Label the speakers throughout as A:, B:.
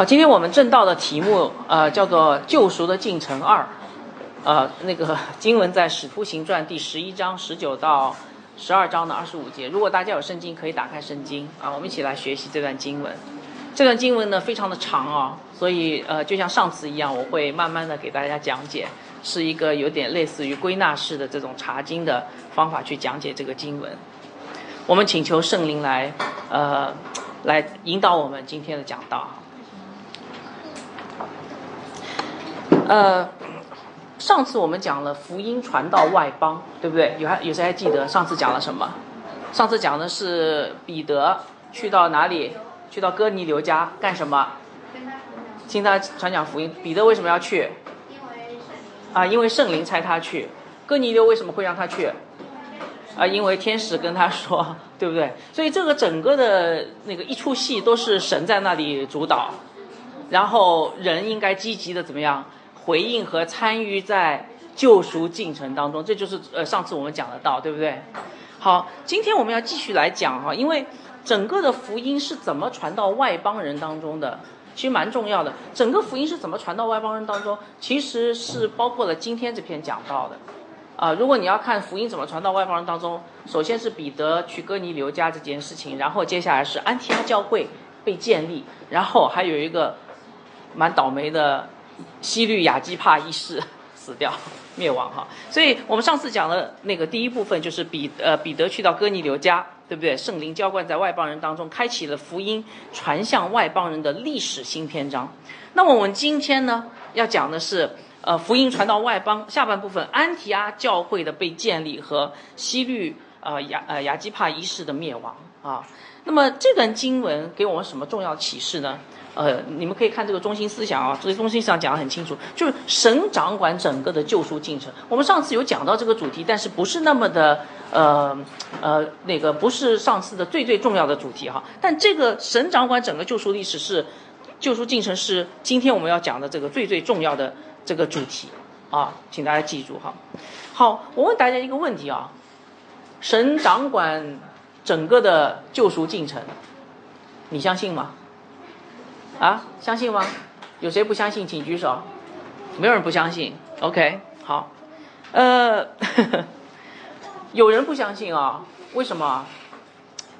A: 好，今天我们正道的题目呃叫做《救赎的进程二》，呃，那个经文在《使徒行传》第十一章十九到十二章的二十五节。如果大家有圣经，可以打开圣经啊，我们一起来学习这段经文。这段经文呢非常的长啊，所以呃就像上次一样，我会慢慢的给大家讲解，是一个有点类似于归纳式的这种查经的方法去讲解这个经文。我们请求圣灵来呃来引导我们今天的讲道。呃，上次我们讲了福音传到外邦，对不对？有还有谁还记得上次讲了什么？上次讲的是彼得去到哪里？去到哥尼流家干什么？听他传讲福音。彼得为什么要去？啊，因为圣灵差他去。哥尼流为什么会让他去？啊，因为天使跟他说，对不对？所以这个整个的那个一出戏都是神在那里主导，然后人应该积极的怎么样？回应和参与在救赎进程当中，这就是呃上次我们讲的道，对不对？好，今天我们要继续来讲哈，因为整个的福音是怎么传到外邦人当中的，其实蛮重要的。整个福音是怎么传到外邦人当中，其实是包括了今天这篇讲到的。啊，如果你要看福音怎么传到外邦人当中，首先是彼得去哥尼流家这件事情，然后接下来是安提阿教会被建立，然后还有一个蛮倒霉的。西律亚基帕一世 死掉灭亡哈，所以我们上次讲的那个第一部分就是彼呃彼得去到哥尼流家，对不对？圣灵浇灌在外邦人当中，开启了福音传向外邦人的历史新篇章。那么我们今天呢要讲的是呃福音传到外邦下半部分安提阿教会的被建立和西律呃亚呃亚基帕一世的灭亡啊。那么这段经文给我们什么重要启示呢？呃，你们可以看这个中心思想啊，这个中心思想讲得很清楚，就是神掌管整个的救赎进程。我们上次有讲到这个主题，但是不是那么的呃呃那个不是上次的最最重要的主题哈。但这个神掌管整个救赎历史是救赎进程是今天我们要讲的这个最最重要的这个主题啊，请大家记住哈。好，我问大家一个问题啊，神掌管整个的救赎进程，你相信吗？啊，相信吗？有谁不相信，请举手。没有人不相信。OK，好。呃，有人不相信啊？为什么？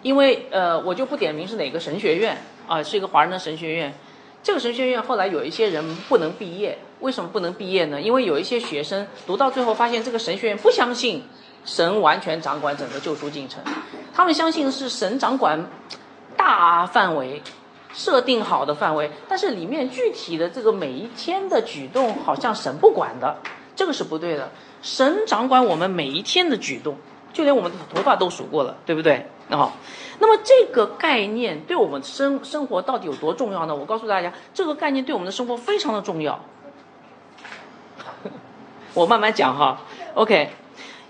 A: 因为呃，我就不点名是哪个神学院啊，是一个华人的神学院。这个神学院后来有一些人不能毕业，为什么不能毕业呢？因为有一些学生读到最后发现，这个神学院不相信神完全掌管整个救赎进程，他们相信是神掌管大范围。设定好的范围，但是里面具体的这个每一天的举动，好像神不管的，这个是不对的。神掌管我们每一天的举动，就连我们的头发都数过了，对不对？啊，那么这个概念对我们生生活到底有多重要呢？我告诉大家，这个概念对我们的生活非常的重要。我慢慢讲哈，OK，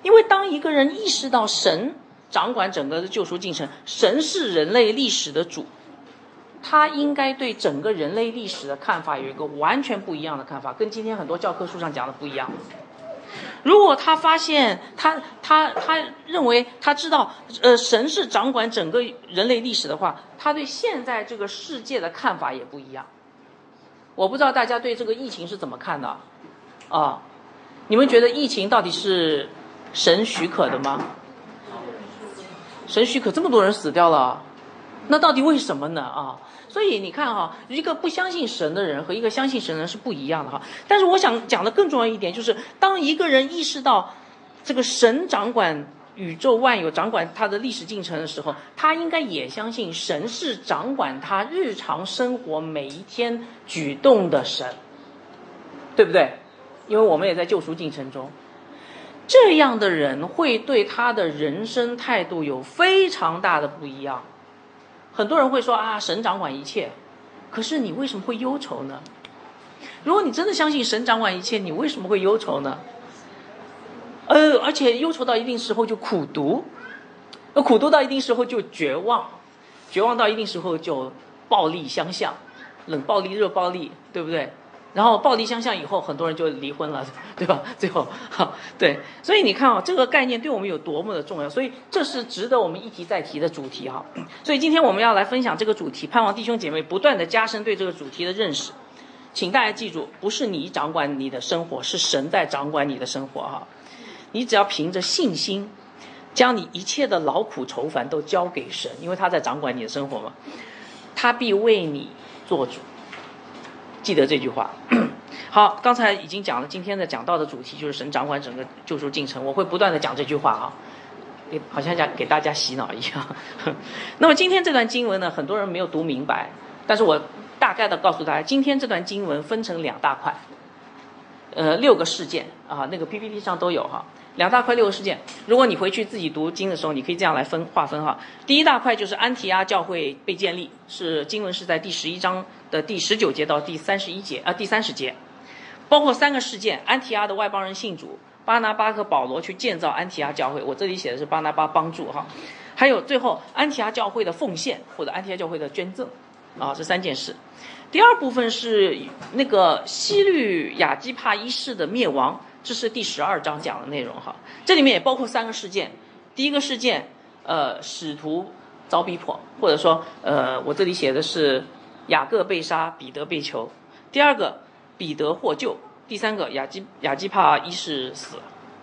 A: 因为当一个人意识到神掌管整个的救赎进程，神是人类历史的主。他应该对整个人类历史的看法有一个完全不一样的看法，跟今天很多教科书上讲的不一样。如果他发现他他他认为他知道，呃，神是掌管整个人类历史的话，他对现在这个世界的看法也不一样。我不知道大家对这个疫情是怎么看的，啊，你们觉得疫情到底是神许可的吗？神许可这么多人死掉了，那到底为什么呢？啊？所以你看哈，一个不相信神的人和一个相信神的人是不一样的哈。但是我想讲的更重要一点，就是当一个人意识到这个神掌管宇宙万有、掌管他的历史进程的时候，他应该也相信神是掌管他日常生活每一天举动的神，对不对？因为我们也在救赎进程中，这样的人会对他的人生态度有非常大的不一样。很多人会说啊，神掌管一切，可是你为什么会忧愁呢？如果你真的相信神掌管一切，你为什么会忧愁呢？呃，而且忧愁到一定时候就苦读，苦读到一定时候就绝望，绝望到一定时候就暴力相向，冷暴力、热暴力，对不对？然后暴力相向以后，很多人就离婚了，对吧？最后，好，对，所以你看啊，这个概念对我们有多么的重要，所以这是值得我们一提再提的主题哈。所以今天我们要来分享这个主题，盼望弟兄姐妹不断的加深对这个主题的认识。请大家记住，不是你掌管你的生活，是神在掌管你的生活哈。你只要凭着信心，将你一切的劳苦愁烦都交给神，因为他在掌管你的生活嘛，他必为你做主。记得这句话。好，刚才已经讲了，今天的讲到的主题就是神掌管整个救赎进程。我会不断的讲这句话啊，好像讲给大家洗脑一样。那么今天这段经文呢，很多人没有读明白，但是我大概的告诉大家，今天这段经文分成两大块，呃，六个事件啊，那个 PPT 上都有哈。两大块六个事件，如果你回去自己读经的时候，你可以这样来分划分哈。第一大块就是安提阿教会被建立，是经文是在第十一章的第十九节到第三十一节啊第三十节，包括三个事件：安提阿的外邦人信主，巴拿巴和保罗去建造安提阿教会。我这里写的是巴拿巴帮助哈，还有最后安提阿教会的奉献或者安提阿教会的捐赠啊这三件事。第二部分是那个西律亚基帕一世的灭亡。这是第十二章讲的内容哈，这里面也包括三个事件。第一个事件，呃，使徒遭逼迫，或者说，呃，我这里写的是雅各被杀，彼得被囚。第二个，彼得获救。第三个，雅基雅基帕一世死，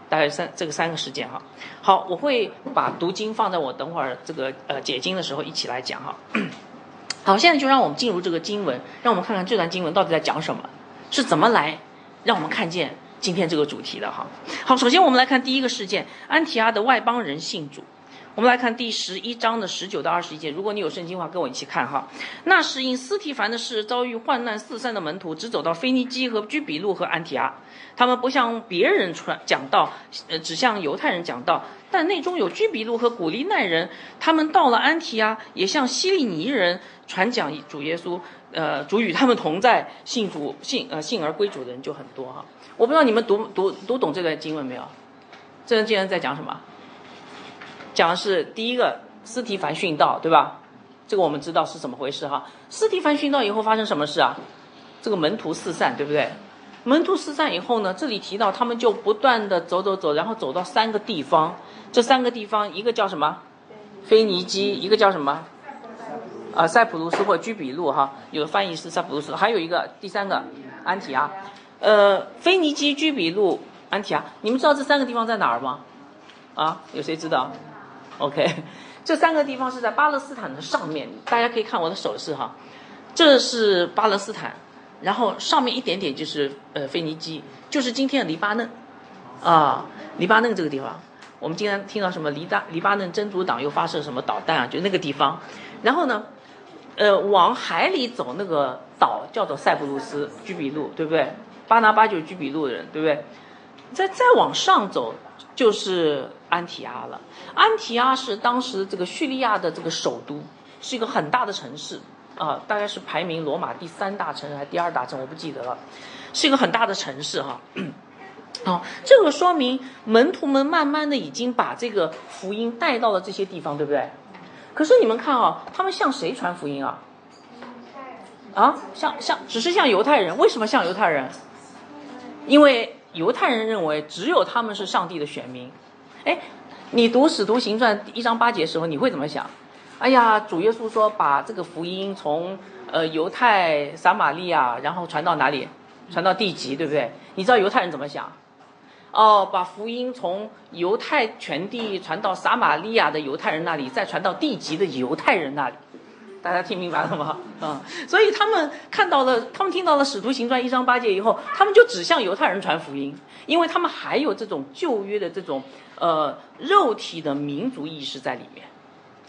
A: 大概三这个三个事件哈。好，我会把读经放在我等会儿这个呃解经的时候一起来讲哈。好，现在就让我们进入这个经文，让我们看看这段经文到底在讲什么，是怎么来让我们看见。今天这个主题的哈，好，首先我们来看第一个事件，安提阿的外邦人信主。我们来看第十一章的十九到二十一节，如果你有圣经的话，跟我一起看哈。那是因斯提凡的事遭遇患难四散的门徒，只走到腓尼基和居比路和安提阿。他们不向别人传讲道，呃，只向犹太人讲道。但内中有居比路和古利奈人，他们到了安提阿，也向希利尼人传讲主耶稣。呃，主与他们同在，信主信呃信而归主的人就很多哈。我不知道你们读读读懂这段经文没有？这段经文在讲什么？讲的是第一个斯提凡殉道，对吧？这个我们知道是怎么回事哈。斯提凡殉道以后发生什么事啊？这个门徒四散，对不对？门徒四散以后呢，这里提到他们就不断的走走走，然后走到三个地方。这三个地方，一个叫什么？腓尼基，一个叫什么？啊，塞浦路斯或居比路哈，有翻译是塞浦路斯，还有一个第三个安提阿。呃，腓尼基、居比路、安提阿，你们知道这三个地方在哪儿吗？啊，有谁知道？OK，这三个地方是在巴勒斯坦的上面，大家可以看我的手势哈，这是巴勒斯坦，然后上面一点点就是呃腓尼基，就是今天的黎巴嫩，啊，黎巴嫩这个地方，我们经常听到什么黎大黎巴嫩真主党又发射什么导弹啊，就那个地方，然后呢，呃，往海里走那个岛叫做塞浦路斯、居比路，对不对？巴拿巴就是居比路的人，对不对？再再往上走就是安提阿了。安提阿是当时这个叙利亚的这个首都，是一个很大的城市啊，大概是排名罗马第三大城市还是第二大城，我不记得了，是一个很大的城市哈。好，这个说明门徒们慢慢的已经把这个福音带到了这些地方，对不对？可是你们看啊，他们向谁传福音啊？啊，向向只是向犹太人，为什么向犹太人？因为犹太人认为只有他们是上帝的选民，哎，你读《使徒行传》一章八节的时候，你会怎么想？哎呀，主耶稣说把这个福音从呃犹太撒玛利亚，然后传到哪里？传到地极，对不对？你知道犹太人怎么想？哦，把福音从犹太全地传到撒玛利亚的犹太人那里，再传到地极的犹太人那里。大家听明白了吗？啊，所以他们看到了，他们听到了《使徒行传》一章八节以后，他们就只向犹太人传福音，因为他们还有这种旧约的这种呃肉体的民族意识在里面，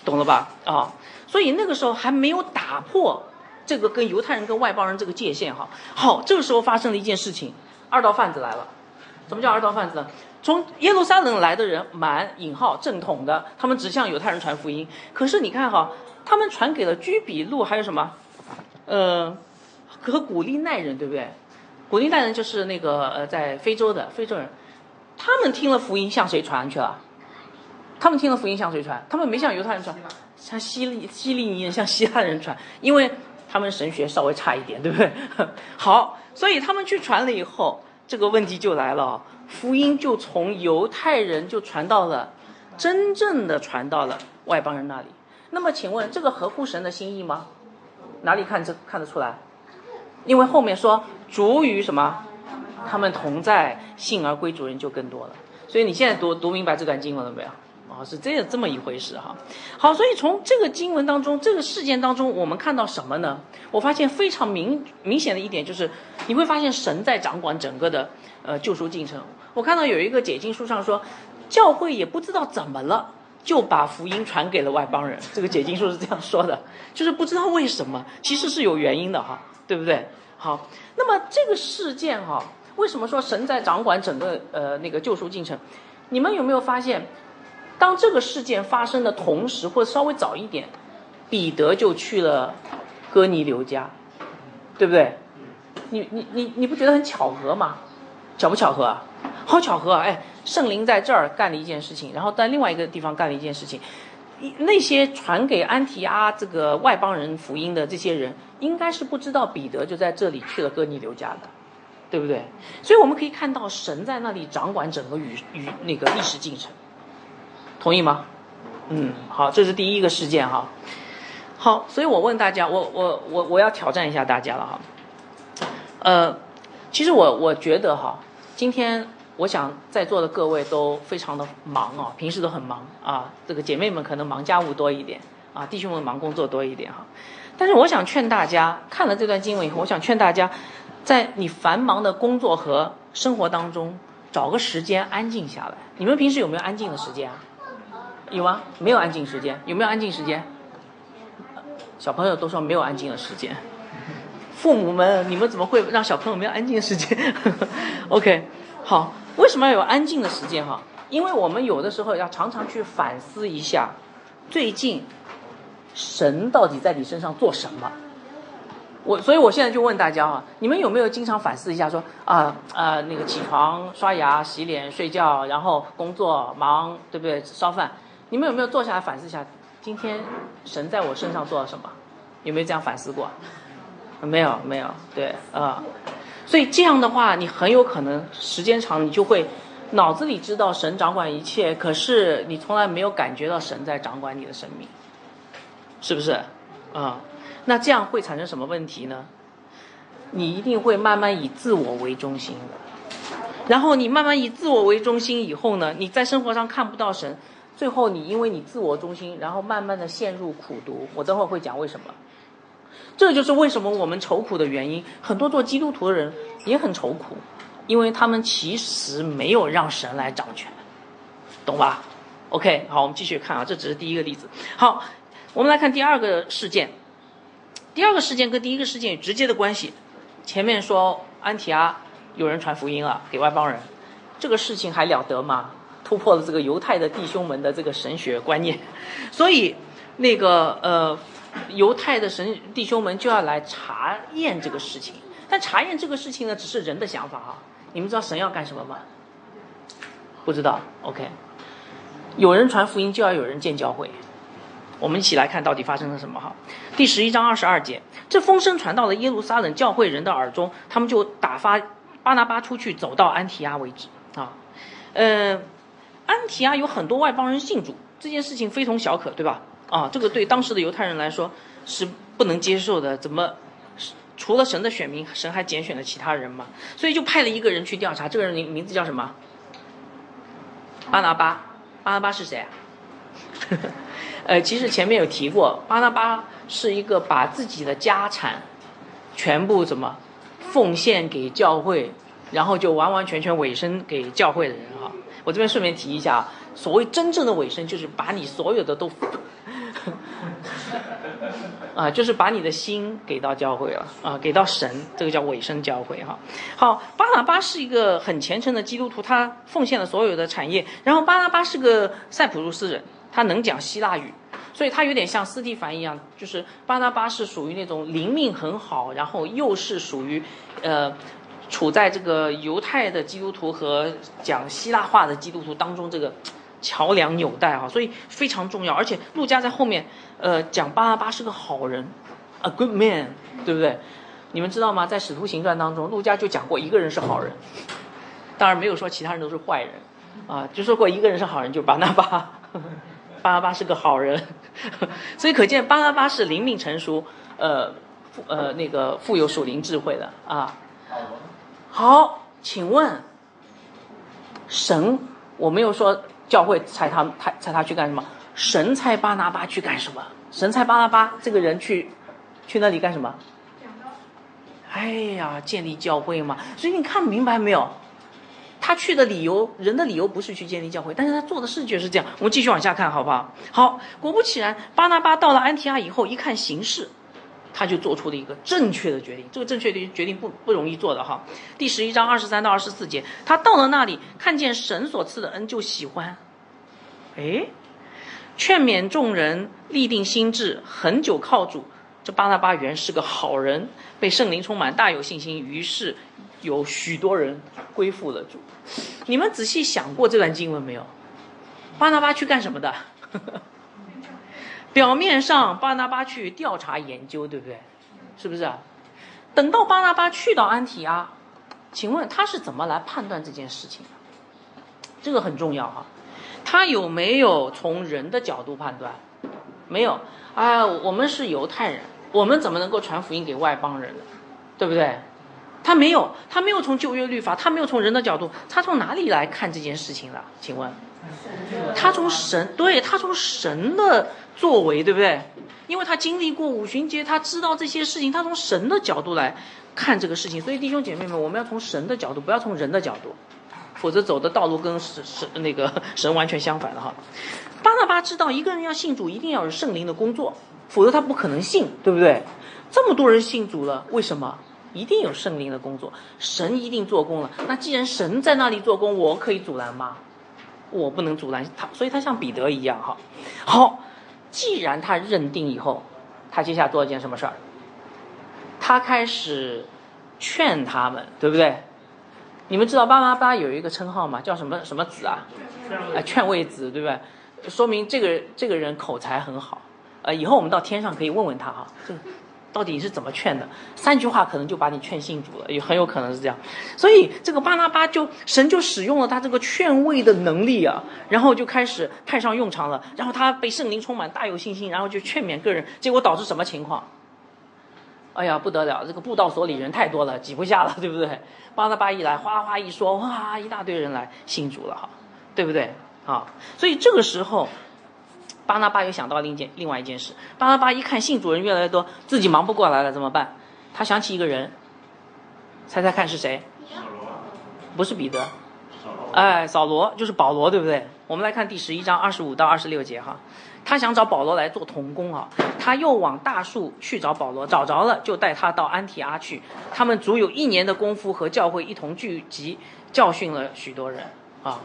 A: 懂了吧？啊，所以那个时候还没有打破这个跟犹太人跟外邦人这个界限哈。好，这个时候发生了一件事情，二道贩子来了。什么叫二道贩子呢？从耶路撒冷来的人，满引号正统的，他们只向犹太人传福音。可是你看哈。他们传给了居比路，还有什么？呃，和古利奈人，对不对？古利奈人就是那个呃，在非洲的非洲人。他们听了福音，向谁传去了？他们听了福音向谁传？他们没向犹太人传，向希利希利尼人，向希腊人传，因为他们神学稍微差一点，对不对？好，所以他们去传了以后，这个问题就来了，福音就从犹太人就传到了，真正的传到了外邦人那里。那么请问这个合乎神的心意吗？哪里看这看得出来？因为后面说主与什么，他们同在，信而归主人就更多了。所以你现在读读明白这段经文了没有？哦，是这样这么一回事哈。好，所以从这个经文当中，这个事件当中，我们看到什么呢？我发现非常明明显的一点就是，你会发现神在掌管整个的呃救赎进程。我看到有一个解经书上说，教会也不知道怎么了，就把福音传给了外邦人。这个解经书是这样说的，就是不知道为什么，其实是有原因的哈，对不对？好，那么这个事件哈，为什么说神在掌管整个呃那个救赎进程？你们有没有发现？当这个事件发生的同时，或者稍微早一点，彼得就去了哥尼流家，对不对？你你你你不觉得很巧合吗？巧不巧合？好巧合啊！哎，圣灵在这儿干了一件事情，然后在另外一个地方干了一件事情。那些传给安提阿这个外邦人福音的这些人，应该是不知道彼得就在这里去了哥尼流家的，对不对？所以我们可以看到神在那里掌管整个与与那个历史进程。同意吗？嗯，好，这是第一个事件哈。好，所以我问大家，我我我我要挑战一下大家了哈。呃，其实我我觉得哈，今天我想在座的各位都非常的忙哦，平时都很忙啊。这个姐妹们可能忙家务多一点啊，弟兄们忙工作多一点哈。但是我想劝大家，看了这段经文以后，我想劝大家，在你繁忙的工作和生活当中，找个时间安静下来。你们平时有没有安静的时间啊？有吗？没有安静时间。有没有安静时间？小朋友都说没有安静的时间。父母们，你们怎么会让小朋友没有安静的时间？OK，好，为什么要有安静的时间哈？因为我们有的时候要常常去反思一下，最近神到底在你身上做什么？我，所以我现在就问大家啊，你们有没有经常反思一下，说啊啊那个起床、刷牙、洗脸、睡觉，然后工作忙，对不对？烧饭。你们有没有坐下来反思一下，今天神在我身上做了什么？有没有这样反思过？没有，没有，对，啊，所以这样的话，你很有可能时间长，你就会脑子里知道神掌管一切，可是你从来没有感觉到神在掌管你的生命，是不是？啊，那这样会产生什么问题呢？你一定会慢慢以自我为中心的，然后你慢慢以自我为中心以后呢，你在生活上看不到神。最后，你因为你自我中心，然后慢慢的陷入苦读。我等会儿会讲为什么。这就是为什么我们愁苦的原因。很多做基督徒的人也很愁苦，因为他们其实没有让神来掌权，懂吧？OK，好，我们继续看啊，这只是第一个例子。好，我们来看第二个事件。第二个事件跟第一个事件有直接的关系。前面说安提阿有人传福音了给外邦人，这个事情还了得吗？突破了这个犹太的弟兄们的这个神学观念，所以那个呃，犹太的神弟兄们就要来查验这个事情。但查验这个事情呢，只是人的想法哈。你们知道神要干什么吗？不知道。OK，有人传福音，就要有人建教会。我们一起来看到底发生了什么哈。第十一章二十二节，这风声传到了耶路撒冷教会人的耳中，他们就打发巴拿巴出去，走到安提阿为止啊。嗯。安提阿有很多外邦人信主，这件事情非同小可，对吧？啊，这个对当时的犹太人来说是不能接受的。怎么除了神的选民，神还拣选了其他人吗？所以就派了一个人去调查。这个人名名字叫什么？巴拿巴。巴拿巴是谁啊？呃，其实前面有提过，巴拿巴是一个把自己的家产全部怎么奉献给教会，然后就完完全全委身给教会的人哈。我这边顺便提一下啊，所谓真正的委身，就是把你所有的都，啊，就是把你的心给到教会了啊，给到神，这个叫委身教会哈。好，巴拿巴是一个很虔诚的基督徒，他奉献了所有的产业。然后巴拿巴是个塞浦路斯人，他能讲希腊语，所以他有点像斯蒂凡一样，就是巴拿巴是属于那种灵命很好，然后又是属于，呃。处在这个犹太的基督徒和讲希腊话的基督徒当中，这个桥梁纽带啊，所以非常重要。而且陆家在后面，呃，讲巴拉巴是个好人，a good man，对不对？你们知道吗？在《使徒行传》当中，陆家就讲过一个人是好人，当然没有说其他人都是坏人，啊，就说过一个人是好人，就是巴拿巴，巴拿巴是个好人，所以可见巴拿巴是灵命成熟，呃，富呃那个富有属灵智慧的啊。好，请问神，我没有说教会猜他猜猜他去干什么，神猜巴拿巴去干什么？神猜巴拿巴这个人去去那里干什么？哎呀，建立教会嘛，所以你看明白没有？他去的理由，人的理由不是去建立教会，但是他做的事却是这样。我们继续往下看，好不好？好，果不其然，巴拿巴到了安提阿以后，一看形势，他就做出了一个正确的决定。这个正确的决定不不容易做的哈。第十一章二十三到二十四节，他到了那里，看见神所赐的恩，就喜欢。哎，劝勉众人立定心志，恒久靠主。这巴拿巴原是个好人，被圣灵充满，大有信心，于是有许多人归附了主。你们仔细想过这段经文没有？巴拿巴去干什么的？呵呵表面上巴拿巴去调查研究，对不对？是不是？等到巴拿巴去到安提阿，请问他是怎么来判断这件事情的？这个很重要哈。他有没有从人的角度判断？没有啊，我们是犹太人。我们怎么能够传福音给外邦人呢？对不对？他没有，他没有从旧约律法，他没有从人的角度，他从哪里来看这件事情的？请问，他从神，对他从神的作为，对不对？因为他经历过五旬节，他知道这些事情，他从神的角度来看这个事情。所以弟兄姐妹们，我们要从神的角度，不要从人的角度，否则走的道路跟神神那个 神完全相反了哈。巴拿巴知道，一个人要信主，一定要有圣灵的工作。否则他不可能信，对不对？这么多人信主了，为什么？一定有圣灵的工作，神一定做工了。那既然神在那里做工，我可以阻拦吗？我不能阻拦他，所以他像彼得一样，哈。好，既然他认定以后，他接下来做了件什么事儿？他开始劝他们，对不对？你们知道八八八有一个称号吗？叫什么什么子啊？啊，劝慰子，对不对？说明这个这个人口才很好。呃，以后我们到天上可以问问他哈，这到底是怎么劝的？三句话可能就把你劝信主了，也很有可能是这样。所以这个巴拿巴就神就使用了他这个劝慰的能力啊，然后就开始派上用场了。然后他被圣灵充满，大有信心，然后就劝勉个人，结果导致什么情况？哎呀，不得了，这个布道所里人太多了，挤不下了，对不对？巴拿巴一来，哗哗一说，哇，一大堆人来信主了哈，对不对？啊，所以这个时候。巴拿巴又想到另一件另外一件事。巴拿巴一看信主人越来越多，自己忙不过来了，怎么办？他想起一个人，猜猜看是谁？不是彼得。哎，扫罗就是保罗，对不对？我们来看第十一章二十五到二十六节哈。他想找保罗来做童工啊，他又往大树去找保罗，找着了就带他到安提阿去。他们足有一年的功夫和教会一同聚集，教训了许多人啊。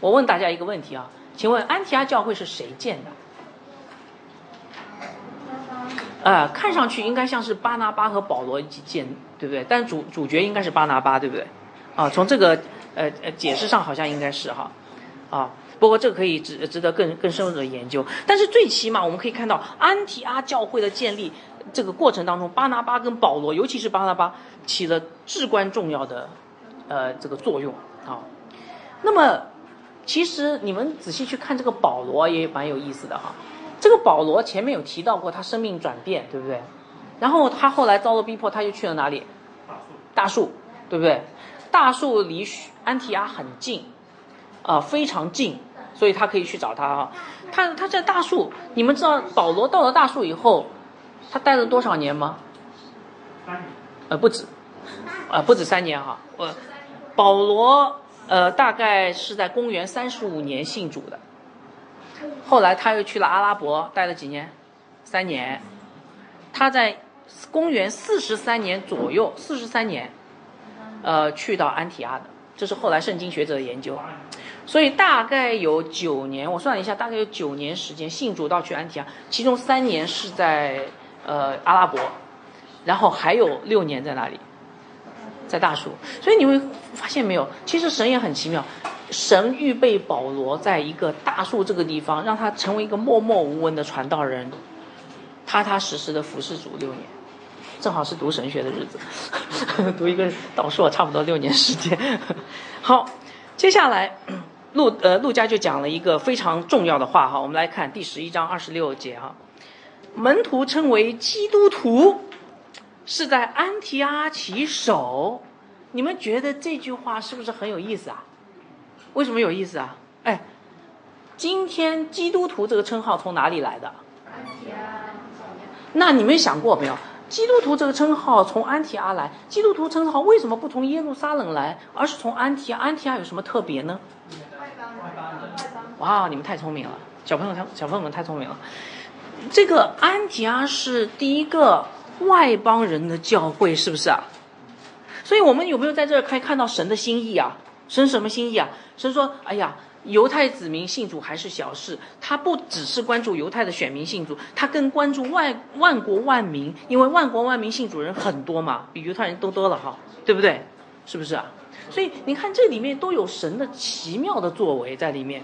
A: 我问大家一个问题啊，请问安提阿教会是谁建的？呃，看上去应该像是巴拿巴和保罗一起建，对不对？但主主角应该是巴拿巴，对不对？啊，从这个呃呃解释上好像应该是哈，啊，不过这个可以值值得更更深入的研究。但是最起码我们可以看到安提阿教会的建立这个过程当中，巴拿巴跟保罗，尤其是巴拿巴起了至关重要的呃这个作用啊。那么其实你们仔细去看这个保罗也蛮有意思的哈。这个保罗前面有提到过，他生命转变，对不对？然后他后来遭到逼迫，他就去了哪里？大树，对不对？大树离安提阿很近，啊，非常近，所以他可以去找他啊。他他在大树，你们知道保罗到了大树以后，他待了多少年吗？
B: 三年。
A: 呃，不止，呃，不止三年哈。呃，保罗呃，大概是在公元三十五年信主的。后来他又去了阿拉伯，待了几年，三年。他在公元四十三年左右，四十三年，呃，去到安提阿的，这是后来圣经学者的研究。所以大概有九年，我算了一下，大概有九年时间信主到去安提阿，其中三年是在呃阿拉伯，然后还有六年在哪里？在大树。所以你会发现没有，其实神也很奇妙。神预备保罗在一个大树这个地方，让他成为一个默默无闻的传道人，踏踏实实的服侍主六年。正好是读神学的日子，读一个导硕差不多六年时间。好，接下来陆呃陆家就讲了一个非常重要的话哈，我们来看第十一章二十六节哈，门徒称为基督徒，是在安提阿起手。你们觉得这句话是不是很有意思啊？为什么有意思啊？哎，今天基督徒这个称号从哪里来的？那你们想过没有？基督徒这个称号从安提阿来，基督徒称号为什么不从耶路撒冷来，而是从安提阿？安提阿有什么特别呢？哇，你们太聪明了，小朋友太小朋友们太聪明了。这个安提阿是第一个外邦人的教会，是不是啊？所以我们有没有在这儿可以看到神的心意啊？神什么心意啊？神说：“哎呀。”犹太子民信主还是小事，他不只是关注犹太的选民信主，他更关注万万国万民，因为万国万民信主人很多嘛，比犹太人都多了哈，对不对？是不是啊？所以你看这里面都有神的奇妙的作为在里面。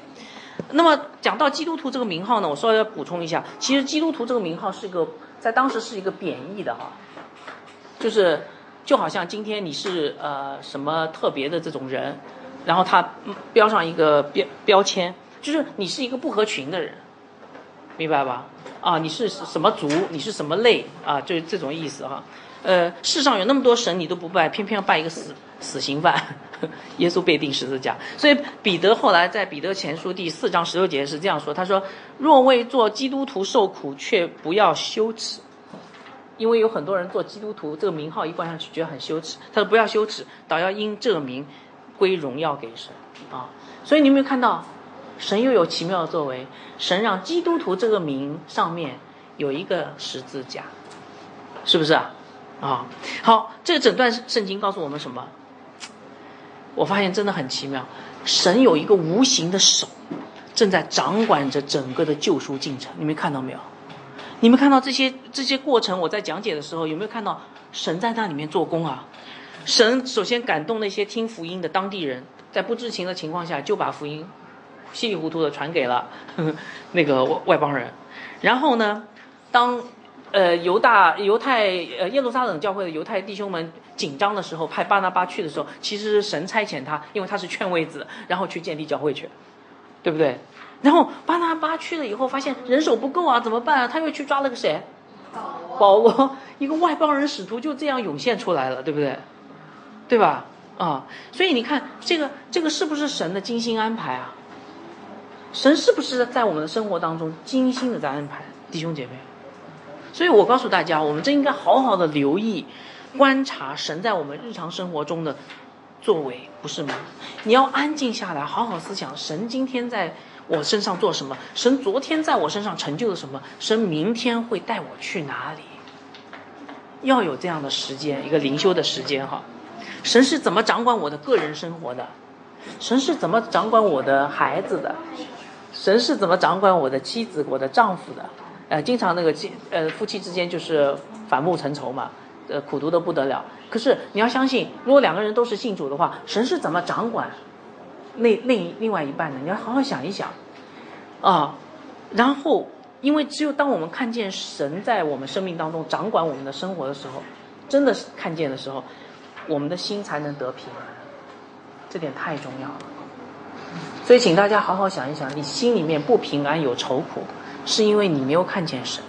A: 那么讲到基督徒这个名号呢，我稍微要补充一下，其实基督徒这个名号是一个在当时是一个贬义的哈，就是就好像今天你是呃什么特别的这种人。然后他标上一个标标签，就是你是一个不合群的人，明白吧？啊，你是什么族？你是什么类？啊，就是这种意思哈。呃，世上有那么多神，你都不拜，偏偏要拜一个死死刑犯，耶稣被钉十字架。所以彼得后来在彼得前书第四章十六节是这样说：他说，若为做基督徒受苦，却不要羞耻，因为有很多人做基督徒这个名号一冠上去，觉得很羞耻。他说不要羞耻，倒要因这个名。归荣耀给神啊！所以你有没有看到，神又有奇妙的作为？神让基督徒这个名上面有一个十字架，是不是啊？啊，好，这个整段圣经告诉我们什么？我发现真的很奇妙，神有一个无形的手，正在掌管着整个的救赎进程。你们看到没有？你们看到这些这些过程？我在讲解的时候有没有看到神在那里面做工啊？神首先感动那些听福音的当地人，在不知情的情况下就把福音稀里糊涂的传给了 那个外邦人。然后呢，当呃犹大犹太呃耶路撒冷教会的犹太弟兄们紧张的时候，派巴拿巴去的时候，其实是神差遣他，因为他是劝慰子，然后去建立教会去，对不对？然后巴拿巴去了以后，发现人手不够啊，怎么办啊？他又去抓了个谁？保罗，一个外邦人使徒就这样涌现出来了，对不对？对吧？啊，所以你看，这个这个是不是神的精心安排啊？神是不是在我们的生活当中精心的在安排，弟兄姐妹？所以我告诉大家，我们真应该好好的留意、观察神在我们日常生活中的作为，不是吗？你要安静下来，好好思想，神今天在我身上做什么？神昨天在我身上成就了什么？神明天会带我去哪里？要有这样的时间，一个灵修的时间，哈。神是怎么掌管我的个人生活的？神是怎么掌管我的孩子的？神是怎么掌管我的妻子、我的丈夫的？呃，经常那个呃夫妻之间就是反目成仇嘛，呃苦读的不得了。可是你要相信，如果两个人都是信主的话，神是怎么掌管那另另外一半呢？你要好好想一想啊。然后，因为只有当我们看见神在我们生命当中掌管我们的生活的时候，真的是看见的时候。我们的心才能得平安，这点太重要了。所以，请大家好好想一想，你心里面不平安、有愁苦，是因为你没有看见神。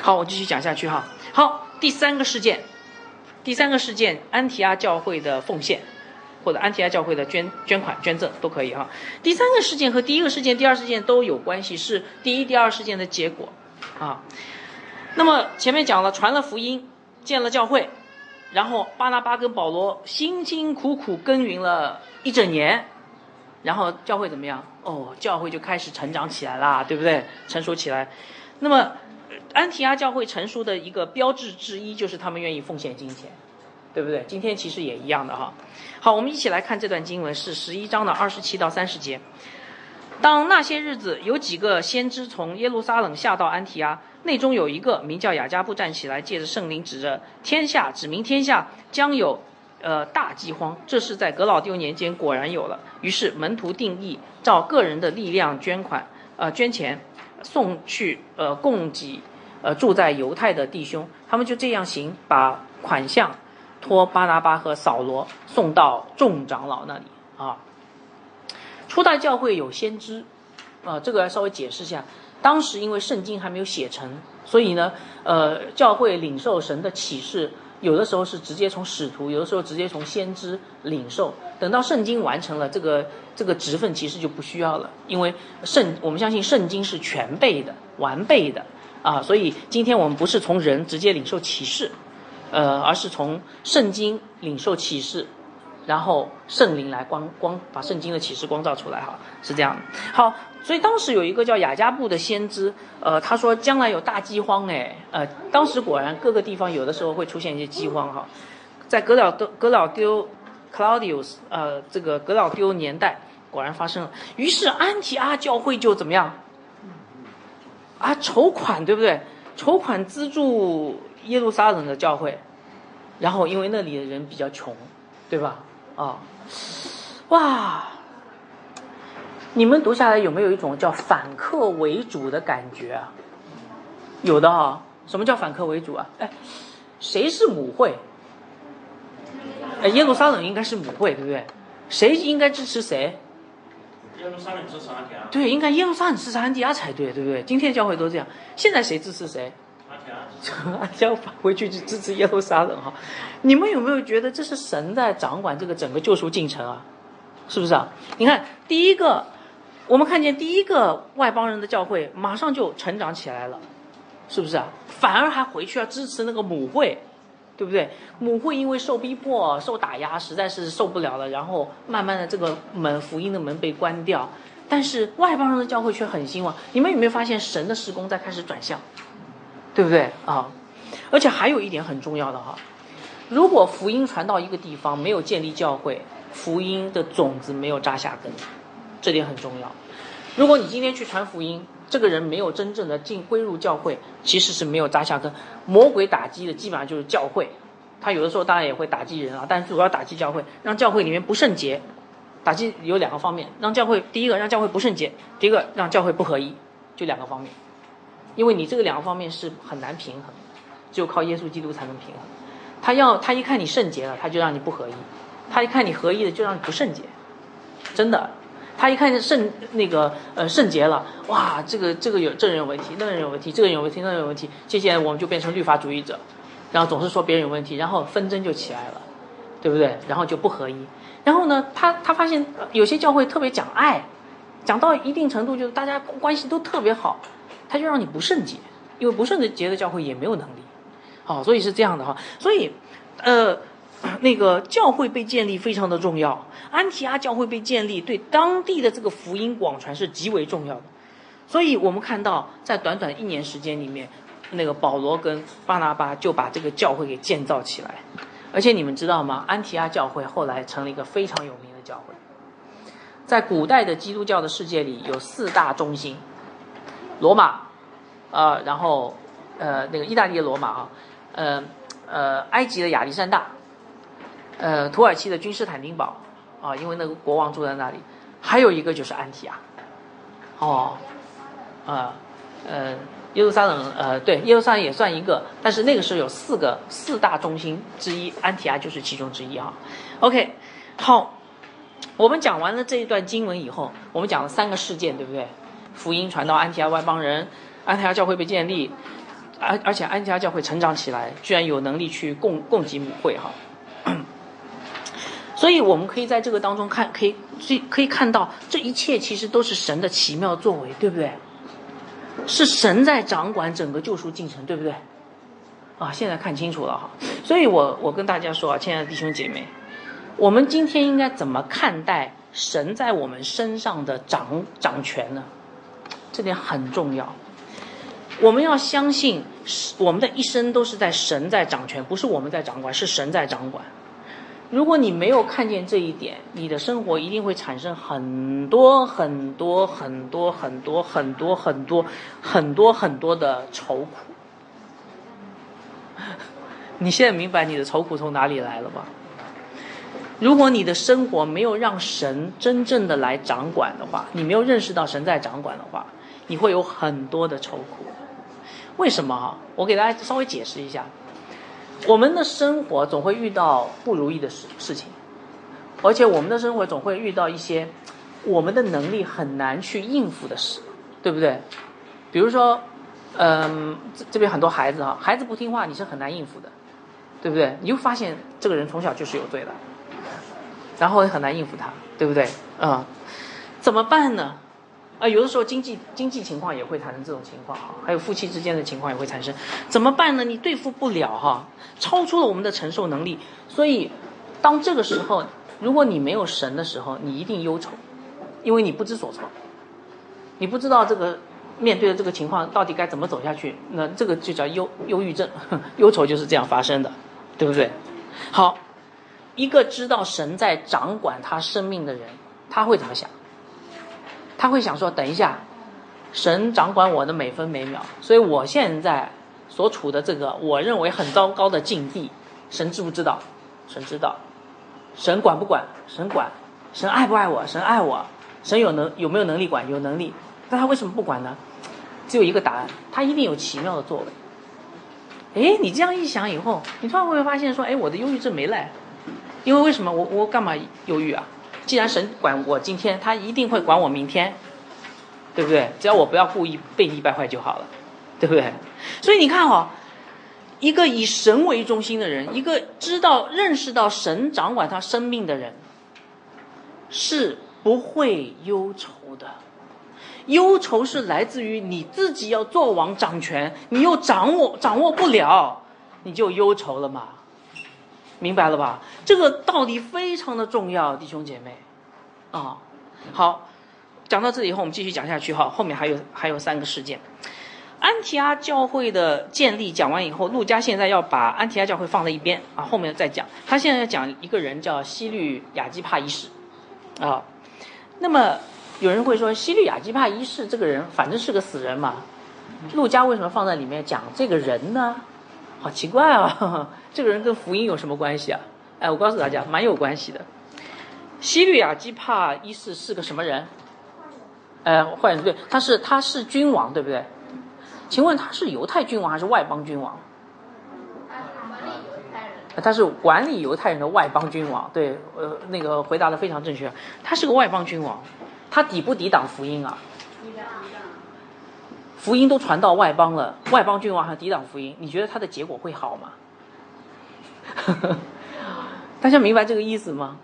A: 好，我继续讲下去哈。好，第三个事件，第三个事件，安提阿教会的奉献，或者安提阿教会的捐捐款、捐赠都可以哈。第三个事件和第一个事件、第二事件都有关系，是第一、第二事件的结果啊。那么前面讲了，传了福音，建了教会。然后巴拿巴跟保罗辛辛苦苦耕耘了一整年，然后教会怎么样？哦，教会就开始成长起来啦，对不对？成熟起来。那么安提阿教会成熟的一个标志之一，就是他们愿意奉献金钱，对不对？今天其实也一样的哈。好，我们一起来看这段经文，是十一章的二十七到三十节。当那些日子，有几个先知从耶路撒冷下到安提阿。内中有一个名叫雅加布站起来，借着圣灵指着天下，指明天下将有，呃大饥荒。这是在格老丢年间果然有了。于是门徒定义，照个人的力量捐款，呃捐钱，送去呃供给，呃住在犹太的弟兄，他们就这样行，把款项托巴拿巴和扫罗送到众长老那里啊。初代教会有先知，啊，这个要稍微解释一下。当时因为圣经还没有写成，所以呢，呃，教会领受神的启示，有的时候是直接从使徒，有的时候直接从先知领受。等到圣经完成了，这个这个职分其实就不需要了，因为圣我们相信圣经是全备的、完备的啊，所以今天我们不是从人直接领受启示，呃，而是从圣经领受启示。然后圣灵来光光把圣经的启示光照出来哈，是这样的。好，所以当时有一个叫雅加布的先知，呃，他说将来有大饥荒哎，呃，当时果然各个地方有的时候会出现一些饥荒哈，在格老丢格老丢 Claudius 呃这个格老丢年代果然发生了，于是安提阿教会就怎么样？啊，筹款对不对？筹款资助耶路撒冷的教会，然后因为那里的人比较穷，对吧？啊，哇！你们读下来有没有一种叫反客为主的感觉啊？有的哈。什么叫反客为主啊？哎，谁是母会？哎，耶路撒冷应该是母会，对不对？谁应该支持谁？
B: 耶路撒冷支持安提阿。
A: 对，应该耶路撒冷支持安提阿才对，对不对？今天教会都这样。现在谁支持谁？安提阿返回去去支持耶路撒冷哈。你们有没有觉得这是神在掌管这个整个救赎进程啊？是不是啊？你看第一个，我们看见第一个外邦人的教会马上就成长起来了，是不是啊？反而还回去要支持那个母会，对不对？母会因为受逼迫、受打压，实在是受不了了，然后慢慢的这个门福音的门被关掉。但是外邦人的教会却很兴旺。你们有没有发现神的施工在开始转向？对不对啊？而且还有一点很重要的哈。如果福音传到一个地方没有建立教会，福音的种子没有扎下根，这点很重要。如果你今天去传福音，这个人没有真正的进归入教会，其实是没有扎下根。魔鬼打击的基本上就是教会，他有的时候当然也会打击人啊，但主要打击教会，让教会里面不圣洁。打击有两个方面，让教会第一个让教会不圣洁，第一个让教会不合一，就两个方面。因为你这个两个方面是很难平衡，只有靠耶稣基督才能平衡。他要他一看你圣洁了，他就让你不合一；他一看你合一的，就让你不圣洁。真的，他一看圣那个呃圣洁了，哇，这个这个有这人有问题，那人有问题，这个人有问题，那人有问题，接下来我们就变成律法主义者，然后总是说别人有问题，然后纷争就起来了，对不对？然后就不合一。然后呢，他他发现有些教会特别讲爱，讲到一定程度，就是大家关系都特别好，他就让你不圣洁，因为不圣洁的教会也没有能力。好，所以是这样的哈，所以，呃，那个教会被建立非常的重要，安提阿教会被建立对当地的这个福音广传是极为重要的，所以我们看到在短短一年时间里面，那个保罗跟巴拿巴就把这个教会给建造起来，而且你们知道吗？安提阿教会后来成了一个非常有名的教会，在古代的基督教的世界里有四大中心，罗马，呃，然后呃那个意大利的罗马啊。呃呃，埃及的亚历山大，呃，土耳其的君士坦丁堡，啊，因为那个国王住在那里，还有一个就是安提亚，哦，啊，呃，耶路撒冷，呃，对，耶路撒冷也算一个，但是那个时候有四个四大中心之一，安提亚就是其中之一啊。OK，好，我们讲完了这一段经文以后，我们讲了三个事件，对不对？福音传到安提亚外邦人，安提亚教会被建立。而而且安家教会成长起来，居然有能力去供供给母会哈，所以我们可以在这个当中看，可以这可以看到这一切其实都是神的奇妙作为，对不对？是神在掌管整个救赎进程，对不对？啊，现在看清楚了哈。所以我我跟大家说啊，亲爱的弟兄姐妹，我们今天应该怎么看待神在我们身上的掌掌权呢？这点很重要。我们要相信，我们的一生都是在神在掌权，不是我们在掌管，是神在掌管。如果你没有看见这一点，你的生活一定会产生很多很多很多很多很多很多很多很多的愁苦。你现在明白你的愁苦从哪里来了吧？如果你的生活没有让神真正的来掌管的话，你没有认识到神在掌管的话，你会有很多的愁苦。为什么哈？我给大家稍微解释一下。我们的生活总会遇到不如意的事事情，而且我们的生活总会遇到一些我们的能力很难去应付的事，对不对？比如说，嗯，这这边很多孩子哈，孩子不听话，你是很难应付的，对不对？你就发现这个人从小就是有罪的，然后也很难应付他，对不对？啊、怎么办呢？啊，有的时候经济经济情况也会产生这种情况哈，还有夫妻之间的情况也会产生，怎么办呢？你对付不了哈，超出了我们的承受能力，所以当这个时候，如果你没有神的时候，你一定忧愁，因为你不知所措，你不知道这个面对的这个情况到底该怎么走下去，那这个就叫忧忧郁症，忧愁就是这样发生的，对不对？好，一个知道神在掌管他生命的人，他会怎么想？他会想说：等一下，神掌管我的每分每秒，所以我现在所处的这个我认为很糟糕的境地，神知不知道？神知道。神管不管？神管。神爱不爱我？神爱我。神有能有没有能力管？有能力。但他为什么不管呢？只有一个答案，他一定有奇妙的作为。哎，你这样一想以后，你突然会发现说，哎，我的忧郁症没来，因为为什么我我干嘛忧郁啊？既然神管我今天，他一定会管我明天，对不对？只要我不要故意背逆败坏就好了，对不对？所以你看哦，一个以神为中心的人，一个知道认识到神掌管他生命的人，是不会忧愁的。忧愁是来自于你自己要做王掌权，你又掌握掌握不了，你就忧愁了嘛。明白了吧？这个道理非常的重要，弟兄姐妹，啊，好，讲到这里以后，我们继续讲下去哈，后面还有还有三个事件。安提阿教会的建立讲完以后，陆家现在要把安提阿教会放在一边啊，后面再讲。他现在要讲一个人叫西律亚基帕一世，啊，那么有人会说，西律亚基帕一世这个人反正是个死人嘛，陆家为什么放在里面讲这个人呢？好奇怪啊！这个人跟福音有什么关系啊？哎，我告诉大家，蛮有关系的。西律亚基帕一世是个什么人？呃，坏人对，他是他是君王，对不对？请问他是犹太君王还是外邦君王？他是管理犹太人的外邦君王。对，呃，那个回答的非常正确。他是个外邦君王，他抵不抵挡福音啊？福音都传到外邦了，外邦君王还抵挡福音，你觉得他的结果会好吗？大家明白这个意思吗？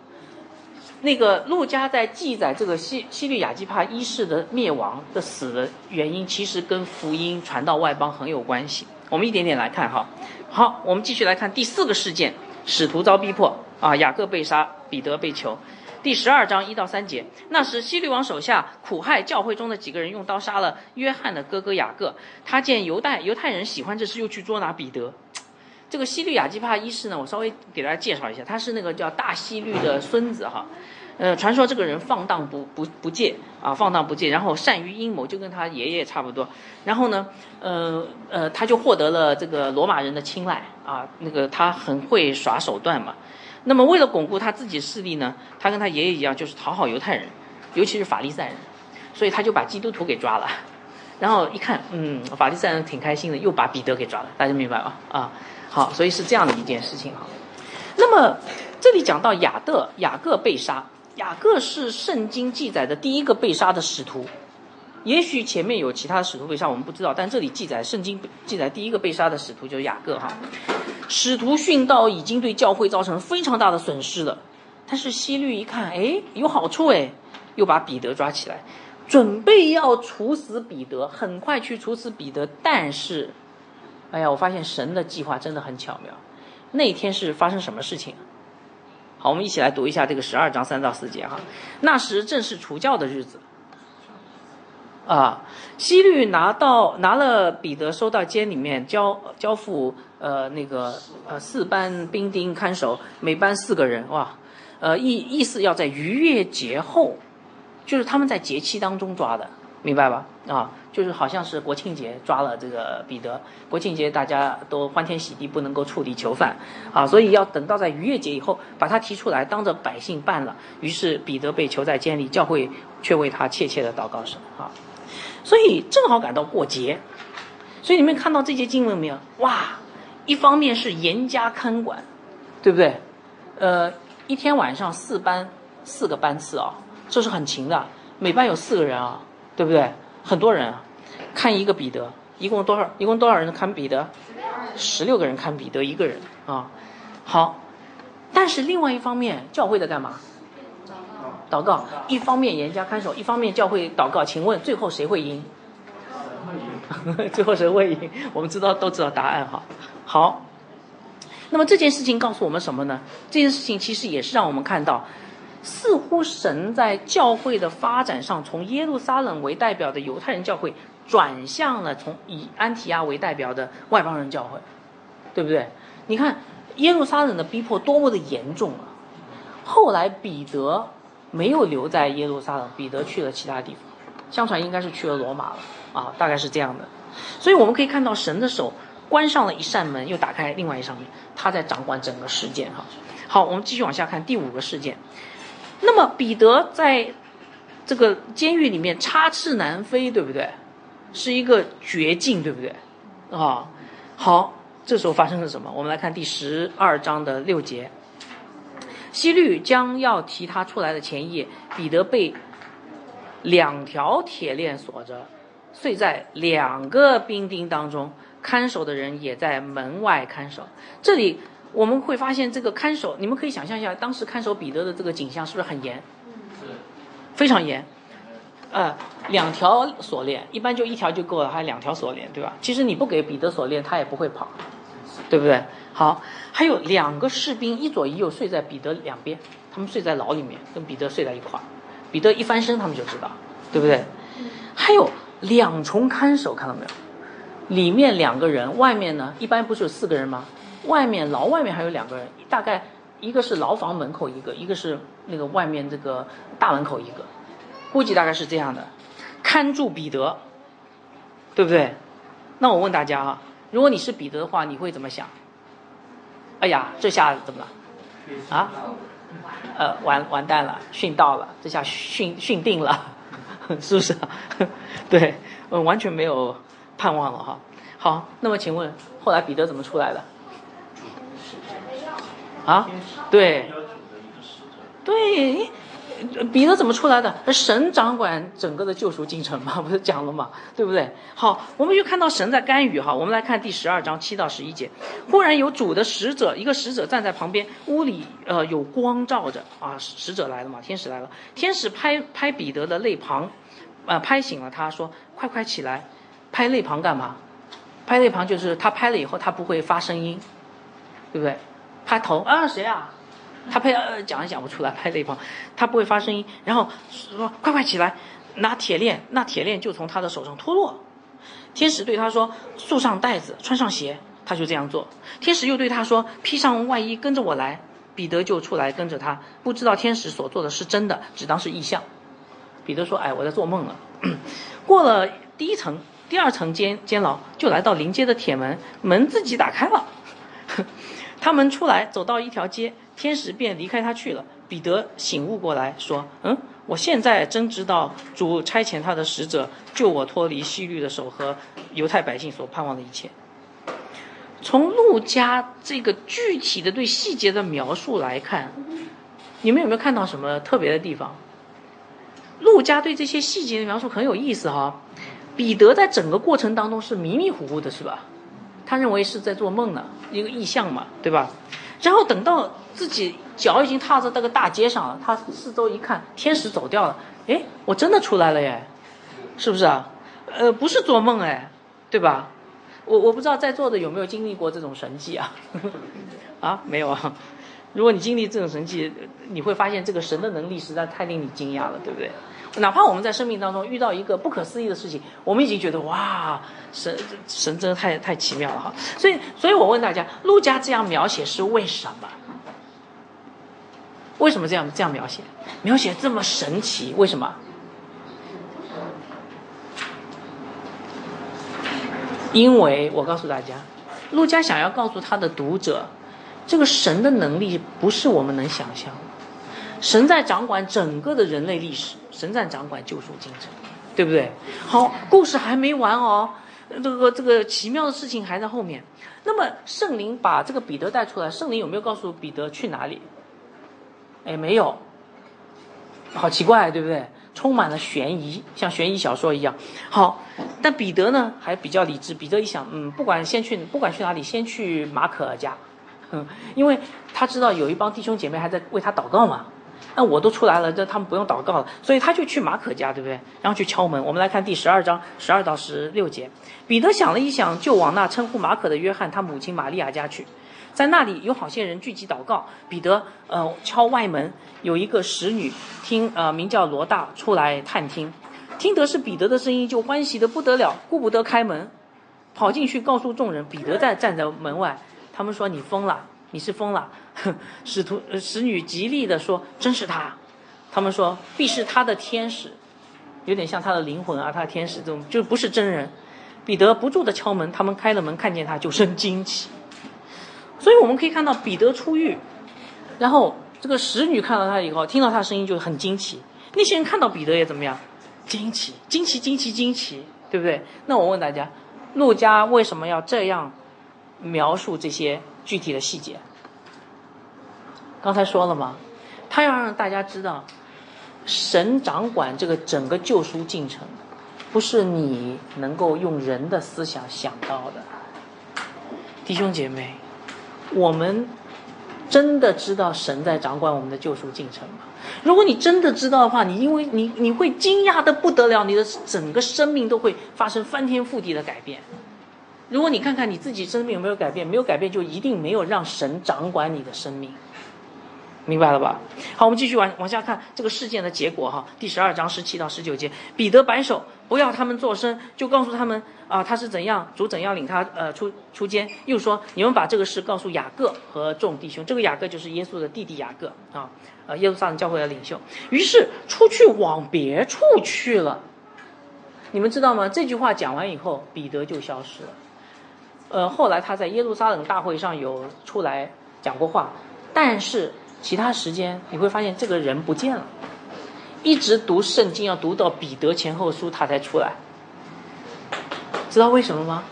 A: 那个陆家在记载这个西西律亚基帕一世的灭亡的死的原因，其实跟福音传到外邦很有关系。我们一点点来看哈。好，我们继续来看第四个事件：使徒遭逼迫啊，雅各被杀，彼得被囚。第十二章一到三节，那时希律王手下苦害教会中的几个人，用刀杀了约翰的哥哥雅各。他见犹太犹太人喜欢这事，又去捉拿彼得。这个西律亚基帕一世呢，我稍微给大家介绍一下，他是那个叫大希律的孙子哈。呃，传说这个人放荡不不不戒啊，放荡不戒，然后善于阴谋，就跟他爷爷差不多。然后呢，呃呃，他就获得了这个罗马人的青睐啊，那个他很会耍手段嘛。那么为了巩固他自己势力呢，他跟他爷爷一样，就是讨好犹太人，尤其是法利赛人，所以他就把基督徒给抓了。然后一看，嗯，法利赛人挺开心的，又把彼得给抓了。大家明白吧？啊，好，所以是这样的一件事情哈。那么这里讲到雅各，雅各被杀。雅各是圣经记载的第一个被杀的使徒，也许前面有其他使徒被杀，我们不知道。但这里记载，圣经记载第一个被杀的使徒就是雅各哈。使徒殉道已经对教会造成非常大的损失了，但是希律一看，哎，有好处哎，又把彼得抓起来，准备要处死彼得，很快去处死彼得。但是，哎呀，我发现神的计划真的很巧妙。那天是发生什么事情？好，我们一起来读一下这个十二章三到四节哈。那时正是除教的日子，啊，希律拿到拿了彼得，收到监里面交交付呃那个呃四班兵丁看守，每班四个人哇，呃意意思要在逾越节后，就是他们在节期当中抓的，明白吧？啊，就是好像是国庆节抓了这个彼得，国庆节大家都欢天喜地，不能够处理囚犯啊，所以要等到在逾越节以后把他提出来，当着百姓办了。于是彼得被囚在监里，教会却为他切切的祷告神啊。所以正好赶到过节，所以你们看到这些经文没有？哇，一方面是严加看管，对不对？呃，一天晚上四班四个班次啊，这是很勤的，每班有四个人啊，对不对？很多人啊，看一个彼得，一共多少？一共多少人看彼得？十六个人看彼得一个人啊。好，但是另外一方面，教会在干嘛？祷告。一方面严加看守，一方面教会祷告。请问最后谁会赢？最后谁会赢？我们知道都知道答案哈。好，那么这件事情告诉我们什么呢？这件事情其实也是让我们看到，似乎神在教会的发展上，从耶路撒冷为代表的犹太人教会，转向了从以安提阿为代表的外邦人教会，对不对？你看耶路撒冷的逼迫多么的严重啊！后来彼得没有留在耶路撒冷，彼得去了其他地方，相传应该是去了罗马了。啊，大概是这样的，所以我们可以看到神的手关上了一扇门，又打开另外一扇门，他在掌管整个事件哈。好，我们继续往下看第五个事件。那么彼得在这个监狱里面插翅难飞，对不对？是一个绝境，对不对？啊，好，这时候发生了什么？我们来看第十二章的六节。希律将要提他出来的前夜，彼得被两条铁链锁着。睡在两个兵丁当中，看守的人也在门外看守。这里我们会发现，这个看守，你们可以想象一下，当时看守彼得的这个景象是不是很严？是非常严。呃，两条锁链，一般就一条就够了，还有两条锁链，对吧？其实你不给彼得锁链，他也不会跑，对不对？好，还有两个士兵一左一右睡在彼得两边，他们睡在牢里面，跟彼得睡在一块儿。彼得一翻身，他们就知道，对不对？还有。两重看守，看到没有？里面两个人，外面呢？一般不是有四个人吗？外面牢外面还有两个人，大概一个是牢房门口一个，一个是那个外面这个大门口一个，估计大概是这样的，看住彼得，对不对？那我问大家啊，如果你是彼得的话，你会怎么想？哎呀，这下怎么了？啊？呃，完完蛋了，训到了，这下训训定了。是不是？对，嗯，完全没有盼望了哈。好，那么请问后来彼得怎么出来的？啊？对，对。彼得怎么出来的？神掌管整个的救赎进程嘛，不是讲了嘛，对不对？好，我们就看到神在干预哈。我们来看第十二章七到十一节。忽然有主的使者，一个使者站在旁边，屋里呃有光照着啊，使者来了嘛，天使来了。天使拍拍彼得的肋旁，呃，拍醒了他，说：“快快起来！”拍肋旁干嘛？拍肋旁就是他拍了以后，他不会发声音，对不对？拍头啊，谁啊？他拍呃讲也讲不出来，拍了一旁，他不会发声音。然后说：“快快起来，拿铁链。”那铁链就从他的手上脱落。天使对他说：“束上带子，穿上鞋。”他就这样做。天使又对他说：“披上外衣，跟着我来。”彼得就出来跟着他，不知道天使所做的是真的，只当是异象。彼得说：“哎，我在做梦了。”过了第一层、第二层监监牢，就来到临街的铁门，门自己打开了。他们出来，走到一条街。天使便离开他去了。彼得醒悟过来，说：“嗯，我现在真知道主差遣他的使者救我脱离西律的手和犹太百姓所盼望的一切。”从路家这个具体的对细节的描述来看，你们有没有看到什么特别的地方？路家对这些细节的描述很有意思哈。彼得在整个过程当中是迷迷糊糊的，是吧？他认为是在做梦呢，一个意象嘛，对吧？然后等到自己脚已经踏在那个大街上了，他四周一看，天使走掉了，哎，我真的出来了耶，是不是啊？呃，不是做梦哎，对吧？我我不知道在座的有没有经历过这种神迹啊？啊，没有啊。如果你经历这种神迹，你会发现这个神的能力实在太令你惊讶了，对不对？哪怕我们在生命当中遇到一个不可思议的事情，我们已经觉得哇，神神真的太太奇妙了哈。所以，所以我问大家，陆家这样描写是为什么？为什么这样这样描写？描写这么神奇，为什么？因为我告诉大家，陆家想要告诉他的读者，这个神的能力不是我们能想象。神在掌管整个的人类历史，神战掌管救赎进程，对不对？好，故事还没完哦。这个这个奇妙的事情还在后面。那么圣灵把这个彼得带出来，圣灵有没有告诉彼得去哪里？哎，没有，好奇怪，对不对？充满了悬疑，像悬疑小说一样。好，但彼得呢还比较理智。彼得一想，嗯，不管先去，不管去哪里，先去马可尔家，嗯，因为他知道有一帮弟兄姐妹还在为他祷告嘛。那我都出来了，这他们不用祷告了，所以他就去马可家，对不对？然后去敲门。我们来看第十二章十二到十六节。彼得想了一想，就往那称呼马可的约翰他母亲玛利亚家去。在那里有好些人聚集祷告。彼得呃敲外门，有一个使女听呃名叫罗大出来探听，听得是彼得的声音，就欢喜的不得了，顾不得开门，跑进去告诉众人，彼得在站在门外。他们说你疯了，你是疯了。使徒使女极力的说真是他。他们说必是他的天使，有点像他的灵魂啊，他的天使这种就不是真人。彼得不住的敲门，他们开了门看见他就生惊奇。所以我们可以看到彼得出狱，然后这个使女看到他以后，听到他声音就很惊奇。那些人看到彼得也怎么样？惊奇，惊奇，惊奇，惊奇，对不对？那我问大家，陆家为什么要这样描述这些具体的细节？刚才说了吗？他要让大家知道，神掌管这个整个救赎进程，不是你能够用人的思想想到的，弟兄姐妹。我们真的知道神在掌管我们的救赎进程吗？如果你真的知道的话，你因为你你会惊讶的不得了，你的整个生命都会发生翻天覆地的改变。如果你看看你自己生命有没有改变，没有改变就一定没有让神掌管你的生命。明白了吧？好，我们继续往往下看这个事件的结果哈。第十二章十七到十九节，彼得摆手不要他们作声，就告诉他们啊，他是怎样主怎样领他呃出出监，又说你们把这个事告诉雅各和众弟兄。这个雅各就是耶稣的弟弟雅各啊，呃耶路撒冷教会的领袖。于是出去往别处去了。你们知道吗？这句话讲完以后，彼得就消失了。呃，后来他在耶路撒冷大会上有出来讲过话，但是。其他时间你会发现这个人不见了，一直读圣经要读到彼得前后书他才出来，知道为什么吗？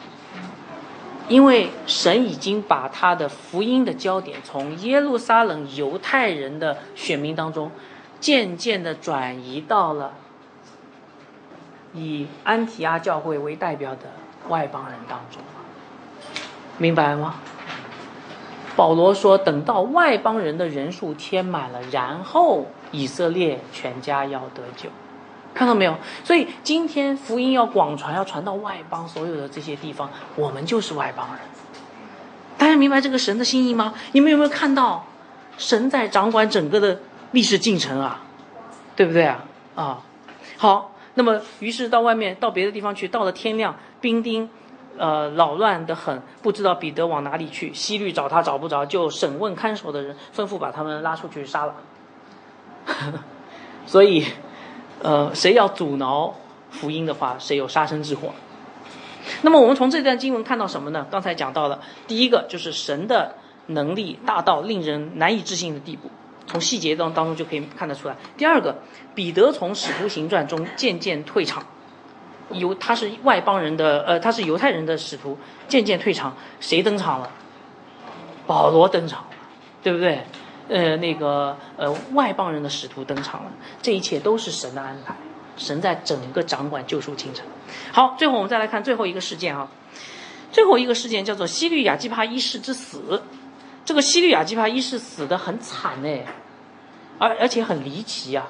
A: 因为神已经把他的福音的焦点从耶路撒冷犹太人的选民当中，渐渐的转移到了以安提阿教会为代表的外邦人当中，明白吗？保罗说：“等到外邦人的人数填满了，然后以色列全家要得救，看到没有？所以今天福音要广传，要传到外邦所有的这些地方，我们就是外邦人。大家明白这个神的心意吗？你们有没有看到，神在掌管整个的历史进程啊？对不对啊？啊，好，那么于是到外面，到别的地方去，到了天亮，兵丁。”呃，扰乱的很，不知道彼得往哪里去。西律找他找不着，就审问看守的人，吩咐把他们拉出去杀了。所以，呃，谁要阻挠福音的话，谁有杀身之祸。那么，我们从这段经文看到什么呢？刚才讲到了，第一个就是神的能力大到令人难以置信的地步，从细节当当中就可以看得出来。第二个，彼得从使徒行传中渐渐退场。犹他是外邦人的，呃，他是犹太人的使徒，渐渐退场，谁登场了？保罗登场了，对不对？呃，那个呃，外邦人的使徒登场了，这一切都是神的安排，神在整个掌管救赎进程。好，最后我们再来看最后一个事件啊，最后一个事件叫做西律亚基帕一世之死。这个西律亚基帕一世死的很惨哎，而而且很离奇呀。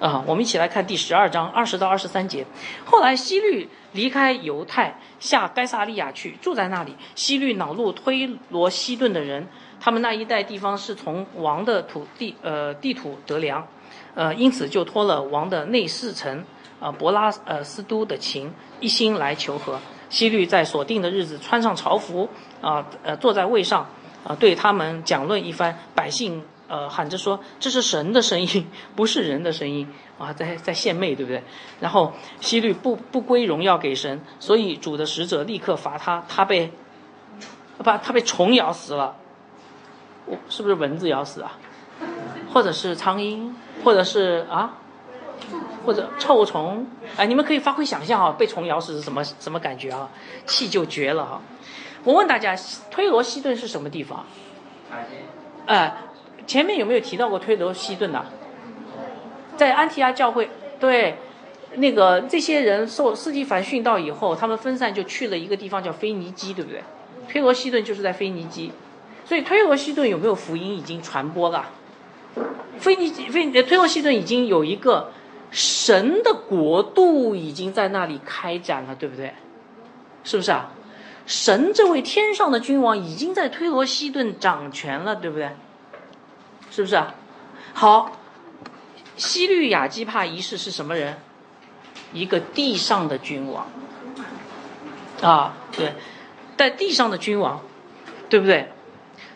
A: 啊，我们一起来看第十二章二十到二十三节。后来西律离开犹太，下该萨利亚去，住在那里。西律恼怒推罗西顿的人，他们那一带地方是从王的土地呃地土得粮，呃，因此就托了王的内侍臣啊伯拉呃斯都的情，一心来求和。西律在所定的日子穿上朝服啊呃坐在位上啊对他们讲论一番，百姓。呃，喊着说这是神的声音，不是人的声音啊，在在献媚，对不对？然后希律不不归荣耀给神，所以主的使者立刻罚他，他被，把他被虫咬死了，我是不是蚊子咬死啊？或者是苍蝇，或者是啊，或者臭虫，哎，你们可以发挥想象啊，被虫咬死是什么什么感觉啊？气就绝了哈。我问大家，推罗西顿是什么地方？哎，前面有没有提到过推罗西顿的？在安提阿教会，对，那个这些人受斯蒂凡训道以后，他们分散就去了一个地方叫腓尼基，对不对？推罗西顿就是在腓尼基，所以推罗西顿有没有福音已经传播了？腓尼基、腓推罗西顿已经有一个。神的国度已经在那里开展了，对不对？是不是啊？神这位天上的君王已经在推罗西顿掌权了，对不对？是不是？好，西律亚基帕一世是什么人？一个地上的君王啊，对，在地上的君王，对不对？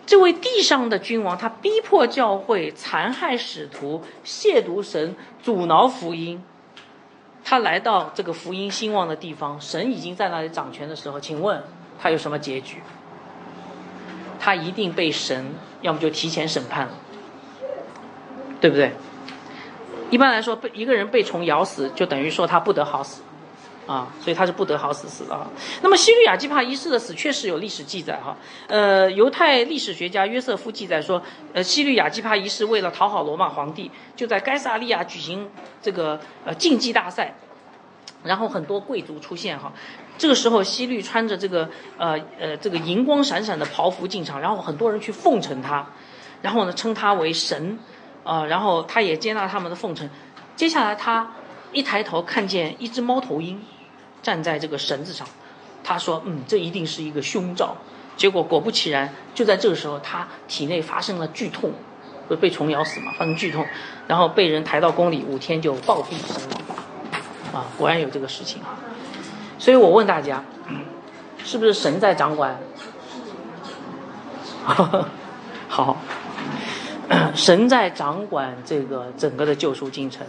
A: 这位地上的君王，他逼迫教会，残害使徒，亵渎神，阻挠福音。他来到这个福音兴旺的地方，神已经在那里掌权的时候，请问他有什么结局？他一定被神，要么就提前审判了，对不对？一般来说，被一个人被虫咬死，就等于说他不得好死。啊，所以他是不得好死死的啊。那么西律亚基帕一世的死确实有历史记载哈。呃，犹太历史学家约瑟夫记载说，呃，西律亚基帕一世为了讨好罗马皇帝，就在该萨利亚举行这个呃竞技大赛，然后很多贵族出现哈。这个时候西律穿着这个呃呃这个银光闪闪的袍服进场，然后很多人去奉承他，然后呢称他为神，啊，然后他也接纳他们的奉承。接下来他一抬头看见一只猫头鹰。站在这个绳子上，他说：“嗯，这一定是一个凶兆。”结果果不其然，就在这个时候，他体内发生了剧痛，不被虫咬死嘛，发生剧痛，然后被人抬到宫里，五天就暴毙身亡。啊，果然有这个事情啊！所以我问大家，是不是神在掌管？好，神在掌管这个整个的救赎进程。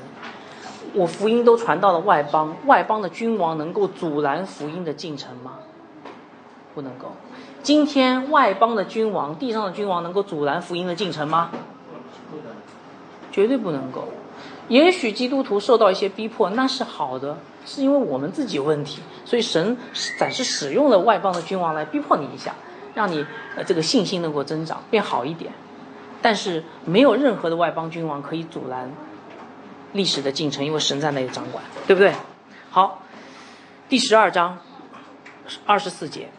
A: 我福音都传到了外邦，外邦的君王能够阻拦福音的进程吗？不能够。今天外邦的君王，地上的君王能够阻拦福音的进程吗？绝对不能够。也许基督徒受到一些逼迫，那是好的，是因为我们自己有问题，所以神暂时使用了外邦的君王来逼迫你一下，让你呃这个信心能够增长，变好一点。但是没有任何的外邦君王可以阻拦。历史的进程，因为神在那里掌管，对不对？好，第十二章二十四节，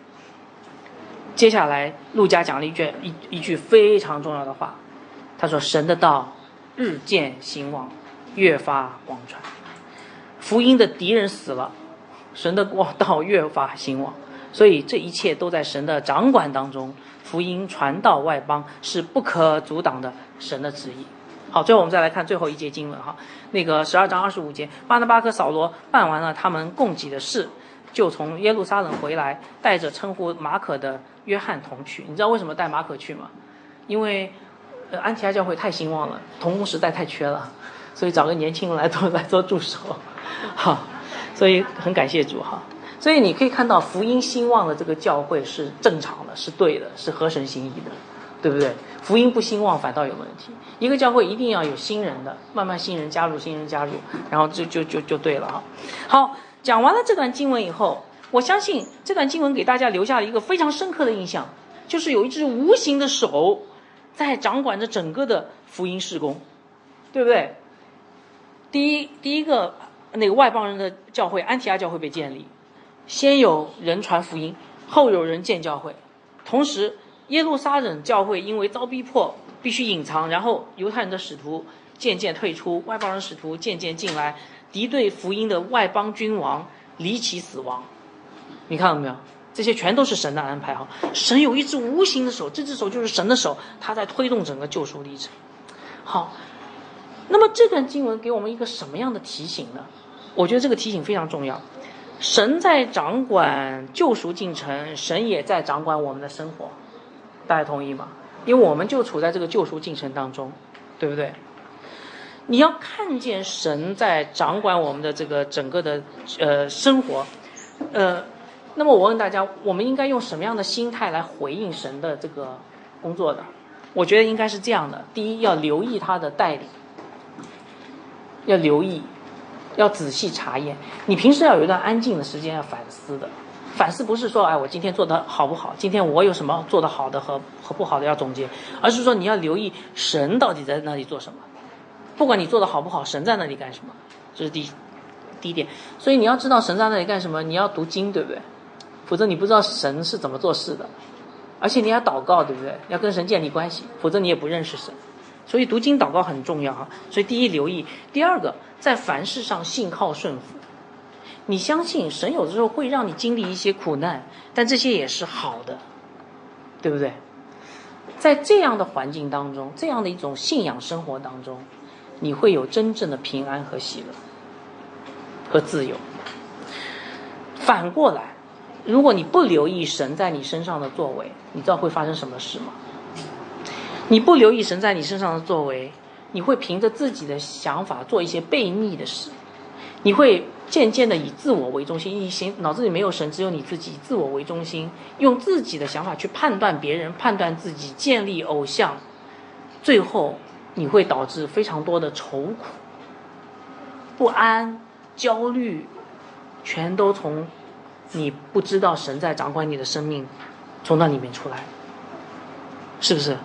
A: 接下来陆家讲了一句一一句非常重要的话，他说：“神的道日渐兴旺，越发广传，福音的敌人死了，神的光道越发兴旺，所以这一切都在神的掌管当中，福音传到外邦是不可阻挡的，神的旨意。”好，最后我们再来看最后一节经文哈，那个十二章二十五节，巴拿巴克扫罗办完了他们供给的事，就从耶路撒冷回来，带着称呼马可的约翰同去。你知道为什么带马可去吗？因为，呃，安提阿教会太兴旺了，童工实在太缺了，所以找个年轻人来做 来做助手，好，所以很感谢主哈。所以你可以看到福音兴旺的这个教会是正常的，是对的，是合神心意的，对不对？福音不兴旺反倒有问题。一个教会一定要有新人的，慢慢新人加入，新人加入，然后就就就就对了哈。好，讲完了这段经文以后，我相信这段经文给大家留下了一个非常深刻的印象，就是有一只无形的手在掌管着整个的福音事工，对不对？第一，第一个那个外邦人的教会安提阿教会被建立，先有人传福音，后有人建教会，同时。耶路撒冷教会因为遭逼迫，必须隐藏，然后犹太人的使徒渐渐退出，外邦人使徒渐渐进来，敌对福音的外邦君王离奇死亡。你看到没有？这些全都是神的安排哈！神有一只无形的手，这只手就是神的手，他在推动整个救赎历程。好，那么这段经文给我们一个什么样的提醒呢？我觉得这个提醒非常重要。神在掌管救赎进程，神也在掌管我们的生活。大家同意吗？因为我们就处在这个救赎进程当中，对不对？你要看见神在掌管我们的这个整个的呃生活，呃，那么我问大家，我们应该用什么样的心态来回应神的这个工作的？我觉得应该是这样的：第一，要留意他的带领，要留意要仔细查验。你平时要有一段安静的时间要反思的。反思不是说，哎，我今天做的好不好？今天我有什么做的好的和和不好的要总结，而是说你要留意神到底在那里做什么。不管你做的好不好，神在那里干什么？这是第第一点。所以你要知道神在那里干什么，你要读经，对不对？否则你不知道神是怎么做事的。而且你要祷告，对不对？要跟神建立关系，否则你也不认识神。所以读经祷告很重要啊。所以第一留意，第二个在凡事上信靠顺服。你相信神有的时候会让你经历一些苦难，但这些也是好的，对不对？在这样的环境当中，这样的一种信仰生活当中，你会有真正的平安和喜乐和自由。反过来，如果你不留意神在你身上的作为，你知道会发生什么事吗？你不留意神在你身上的作为，你会凭着自己的想法做一些悖逆的事，你会。渐渐的以自我为中心，你心脑子里没有神，只有你自己，以自我为中心，用自己的想法去判断别人，判断自己，建立偶像，最后你会导致非常多的愁苦、不安、焦虑，全都从你不知道神在掌管你的生命，从那里面出来，是不是？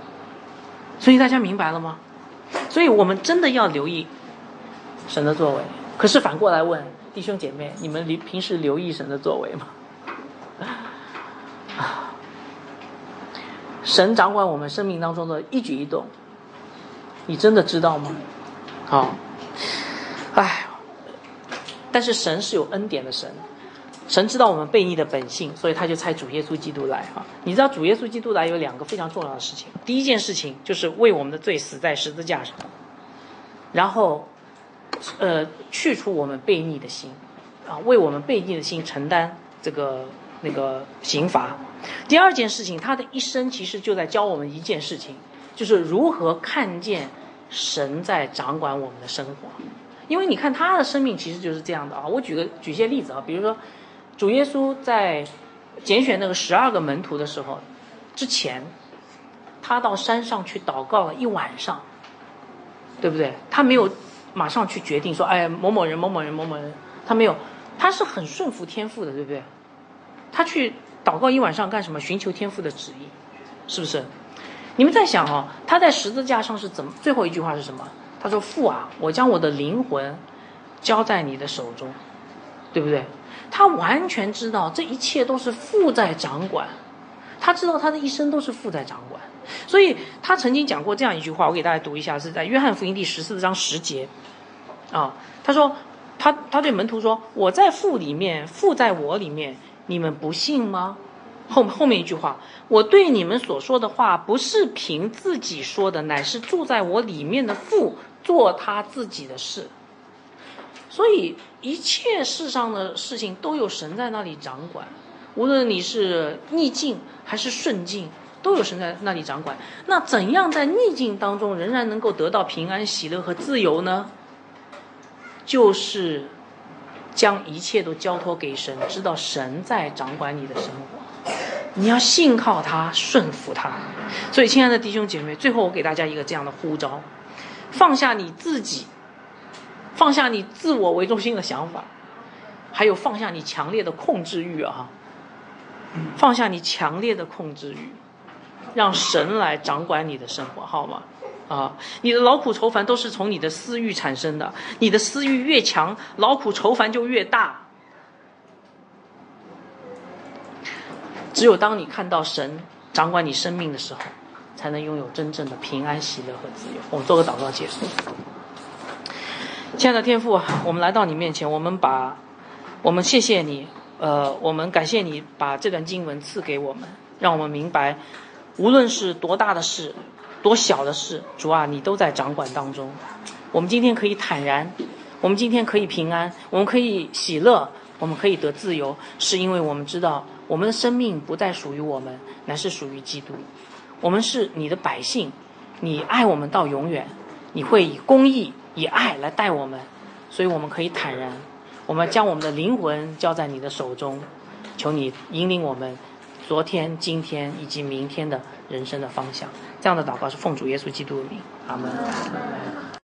A: 所以大家明白了吗？所以我们真的要留意神的作为。可是反过来问。弟兄姐妹，你们平平时留意神的作为吗？神掌管我们生命当中的一举一动，你真的知道吗？好，哎，但是神是有恩典的神，神知道我们悖逆的本性，所以他就差主耶稣基督来啊。你知道主耶稣基督来有两个非常重要的事情，第一件事情就是为我们的罪死在十字架上，然后。呃，去除我们悖逆的心，啊，为我们悖逆的心承担这个那个刑罚。第二件事情，他的一生其实就在教我们一件事情，就是如何看见神在掌管我们的生活。因为你看他的生命其实就是这样的啊。我举个举些例子啊，比如说主耶稣在拣选那个十二个门徒的时候，之前他到山上去祷告了一晚上，对不对？他没有。马上去决定说，哎，某某人、某某人、某某人，他没有，他是很顺服天赋的，对不对？他去祷告一晚上干什么？寻求天赋的旨意，是不是？你们在想哦，他在十字架上是怎么？最后一句话是什么？他说：“父啊，我将我的灵魂交在你的手中，对不对？”他完全知道这一切都是父在掌管，他知道他的一生都是父在掌管。所以他曾经讲过这样一句话，我给大家读一下，是在约翰福音第十四章十节，啊，他说，他他对门徒说：“我在父里面，父在我里面，你们不信吗？”后后面一句话，我对你们所说的话，不是凭自己说的，乃是住在我里面的父做他自己的事。所以一切世上的事情都有神在那里掌管，无论你是逆境还是顺境。都有神在那里掌管。那怎样在逆境当中仍然能够得到平安、喜乐和自由呢？就是将一切都交托给神，知道神在掌管你的生活。你要信靠他，顺服他。所以，亲爱的弟兄姐妹，最后我给大家一个这样的呼召：放下你自己，放下你自我为中心的想法，还有放下你强烈的控制欲啊！放下你强烈的控制欲。让神来掌管你的生活，好吗？啊，你的劳苦愁烦都是从你的私欲产生的。你的私欲越强，劳苦愁烦就越大。只有当你看到神掌管你生命的时候，才能拥有真正的平安、喜乐和自由。我们做个祷告结束。亲爱的天父，我们来到你面前，我们把，我们谢谢你，呃，我们感谢你把这段经文赐给我们，让我们明白。无论是多大的事，多小的事，主啊，你都在掌管当中。我们今天可以坦然，我们今天可以平安，我们可以喜乐，我们可以得自由，是因为我们知道我们的生命不再属于我们，乃是属于基督。我们是你的百姓，你爱我们到永远，你会以公义、以爱来带我们，所以我们可以坦然。我们将我们的灵魂交在你的手中，求你引领我们。昨天、今天以及明天的人生的方向，这样的祷告是奉主耶稣基督的名，阿门。